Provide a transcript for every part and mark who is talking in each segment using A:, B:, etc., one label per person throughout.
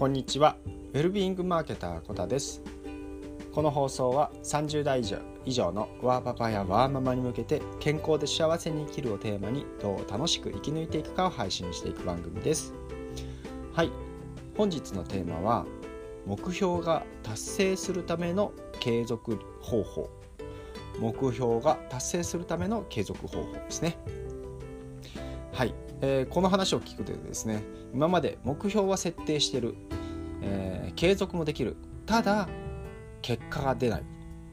A: こんにちは。ウェルビーイングマーケターコタです。この放送は30代以上のワーパパやワーママに向けて健康で幸せに生きるをテーマにどう楽しく生き抜いていくかを配信していく番組です。はい。本日のテーマは目標が達成するための継続方法。目標が達成するための継続方法ですね、えー、この話を聞くとですね今まで目標は設定してる、えー、継続もできる。ただ結果が出ないっ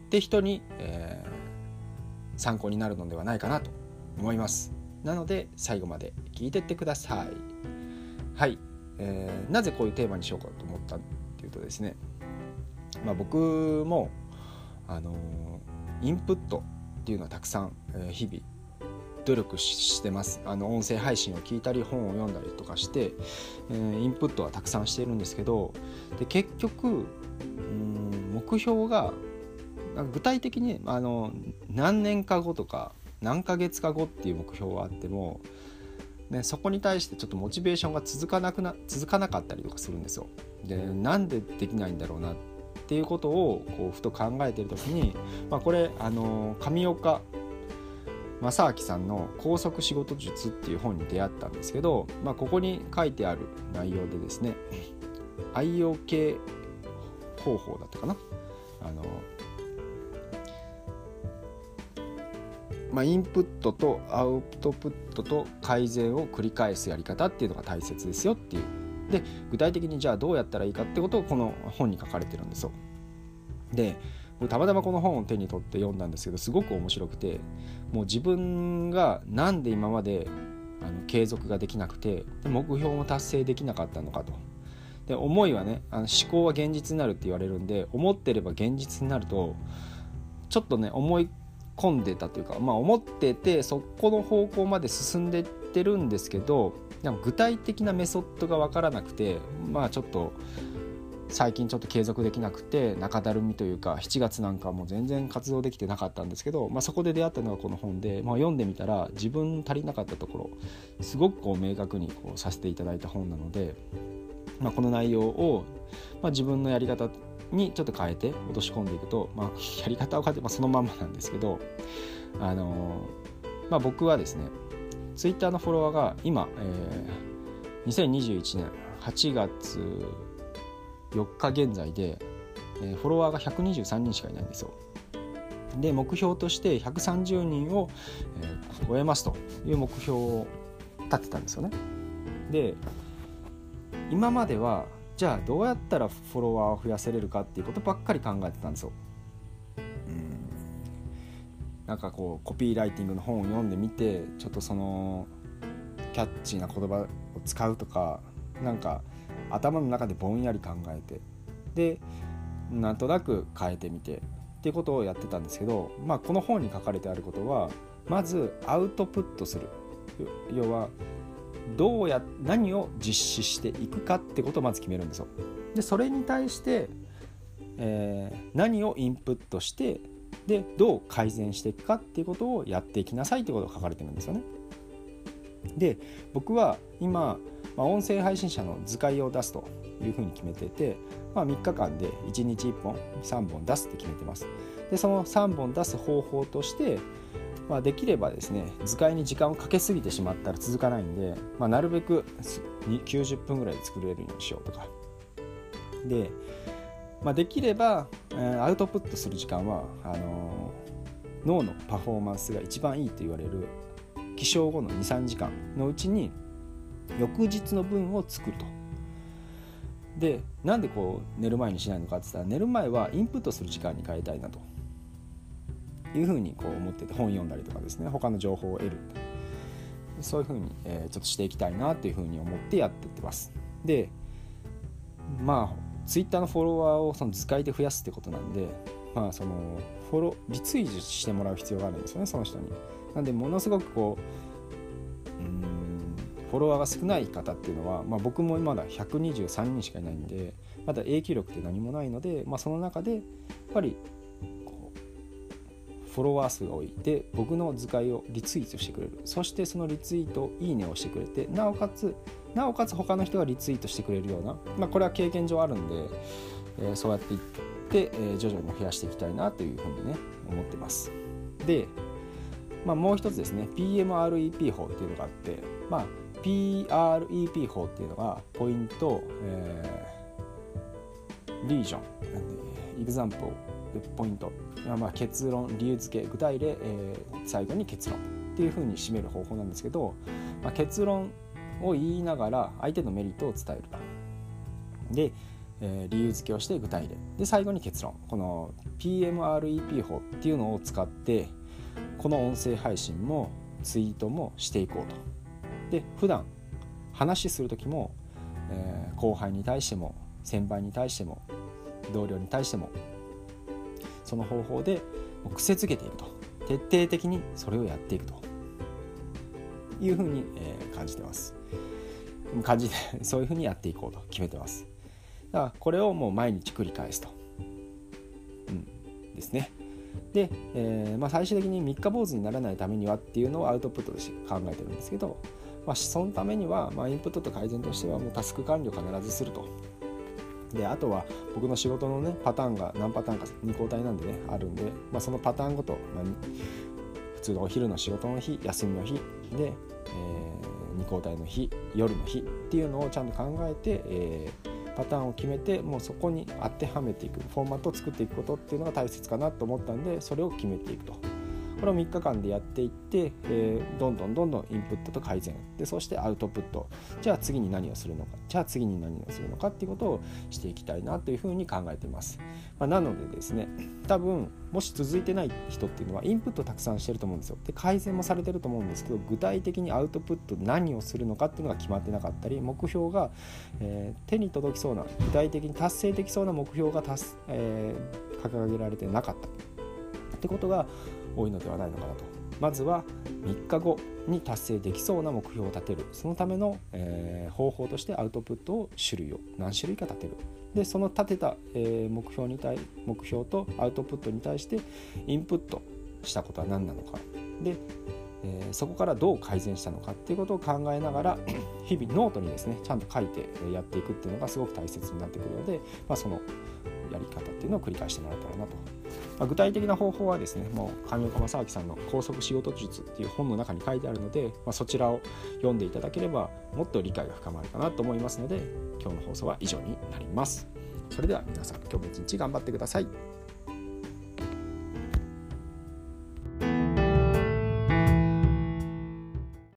A: て人に、えー、参考になるのではないかなと思います。なので最後まで聞いてってください。はい、えー、なぜこういうテーマにしようかと思ったっていうとですねまあ僕もあのインプットっていうのはたくさん、えー、日々努力してますあの音声配信を聞いたり本を読んだりとかして、えー、インプットはたくさんしているんですけどで結局うん目標が具体的にあの何年か後とか何ヶ月か後っていう目標はあっても、ね、そこに対してちょっとモチベーションが続かなくな続かなかったりとかするんですよ。でなんでできないんだろうなっていうことをこうふと考えてる時に、まあ、これあの上岡正明さんの「高速仕事術」っていう本に出会ったんですけど、まあ、ここに書いてある内容でですね愛用系方法だったかな。あの、まあ、インプットとアウトプットと改善を繰り返すやり方っていうのが大切ですよっていう。で具体的にじゃあどうやったらいいかってことをこの本に書かれてるんですよ。でたまたまこの本を手に取って読んだんですけどすごく面白くてもう自分が何で今まであの継続ができなくて目標も達成できなかったのかと。で思いはねあの思考は現実になるって言われるんで思ってれば現実になるとちょっとね思い込んでたというかまあ思っててそこの方向まで進んでってるんですけどでも具体的なメソッドが分からなくてまあちょっと最近ちょっと継続できなくて中だるみというか7月なんかもう全然活動できてなかったんですけど、まあ、そこで出会ったのがこの本で、まあ、読んでみたら自分足りなかったところすごくこう明確にこうさせていただいた本なので、まあ、この内容を、まあ、自分のやり方にちょっと変えて落とし込んでいくと、まあ、やり方を変えて、まあ、そのまんまなんですけど、あのー、まあ、僕はですねツイッターのフォロワーが今、えー、2021年8月4日現在で、えフォロワーが123人しかいないんですよ。で目標として130人を、え、超えますという目標を立てたんですよね。で今まではじゃあどうやったらフォロワーを増やせれるかっていうことばっかり考えてたんですよ。うんなんかこうコピーライティングの本を読んでみてちょっとそのキャッチーな言葉を使うとかなんか頭の中でぼんやり考えてでなんとなく変えてみてっていうことをやってたんですけど、まあ、この本に書かれてあることはまずアウトプットする要はどうや何を実施していくかってことをまず決めるんですよ。でそれに対して、えー、何をインプットしてでどう改善していくかっていうことをやっていきなさいってことが書かれてるんですよね。で僕は今まあ、音声配信者の図解を出すというふうに決めてて、まあ、3日間で1日1本3本出すって決めてます。でその3本出す方法として、まあ、できればですね図解に時間をかけすぎてしまったら続かないんで、まあ、なるべく90分ぐらいで作れるようにしようとか。で、まあ、できれば、えー、アウトプットする時間はあのー、脳のパフォーマンスが一番いいと言われる起床後の23時間のうちに翌日の分を作ると。でなんでこう寝る前にしないのかって言ったら寝る前はインプットする時間に変えたいなというふうにこう思ってて本読んだりとかですね他の情報を得るそういうふうに、え、ちょっとしていきたいなっていうふうに思ってやってってます。でまあツイッターのフォロワーをその図解で増やすってことなんでまあそのフォロリツイートしてもらう必要があるんですよねその人に。なんでものすごくこうフォロワーが少ない方っていうのは、まあ、僕もまだ123人しかいないんでまだ影響力って何もないので、まあ、その中でやっぱりフォロワー数が多い。で僕の図解をリツイートしてくれる。そしてそのリツイートいいねをしてくれてなおかつなおかつ他の人がリツイートしてくれるような、まあ、これは経験上あるんで、えー、そうやっていって、えー、徐々に増やしていきたいなというふうにね思ってます。で、まあ、もう一つですね。PMREP 法っていうのがあって、まあ、PREP 法っていうのがポイント、えー、リージョン。エグザンプルポイント、まあ、結論理由付け具体例、えー、最後に結論っていうふうに締める方法なんですけど、まあ、結論を言いながら相手のメリットを伝えるで、えー、理由付けをして具体例。で最後に結論。この PMREP 法っていうのを使ってこの音声配信もツイートもしていこうと。で普段話する時も、えー、後輩に対しても先輩に対しても同僚に対してもその方法で癖づけていくと。徹底的にそれをやっていくと。いうふうに、えー、感じてます。感じて そういうふうにやっていこうと決めてます。だからこれをもう毎日繰り返すと、うん、ですね。で、えーまあ、最終的に三日坊主にならないためにはっていうのをアウトプットとして考えてるんですけど、まあ、そのためには、まあ、インプットと改善としてはもうタスク管理を必ずすると。であとは僕の仕事のねパターンが何パターンか2交代なんでねあるんで、まあ、そのパターンごと、まあ、普通のお昼の仕事の日休みの日で、えー、2交代の日夜の日っていうのをちゃんと考えて、えー、パターンを決めてもうそこに当てはめていくフォーマットを作っていくことっていうのが大切かなと思ったんでそれを決めていくと。これを3日間でやっていって、えー、どんどんどんどんインプットと改善。でそしてアウトプット。じゃあ次に何をするのか。じゃあ次に何をするのかっていうことをしていきたいなというふうに考えています、まあ、なのでですね多分もし続いてない人っていうのはインプットたくさんしてると思うんですよ。で改善もされてると思うんですけど具体的にアウトプット何をするのかっていうのが決まってなかったり目標が、えー、手に届きそうな具体的に達成できそうな目標が達、えー、掲げられてなかったってことが多いのではないのかなと。まずは3日後に達成できそうな目標を立てる。そのための、えー、方法としてアウトプットを種類を何種類か立てる。でその立てた、えー、目標に対目標とアウトプットに対してインプットしたことは何なのか。で、えー、そこからどう改善したのかっていうことを考えながら日々ノートにですねちゃんと書いてやっていくっていうのがすごく大切になってくるので、まあ、そのやり方っていうのを繰り返してもらえたらなとまあ、具体的な方法はですねもう上岡正明さんの「高速仕事術」っていう本の中に書いてあるので、まあ、そちらを読んでいただければもっと理解が深まるかなと思いますので今日の放送は以上になります。それでは皆さん今日も一日頑張ってください。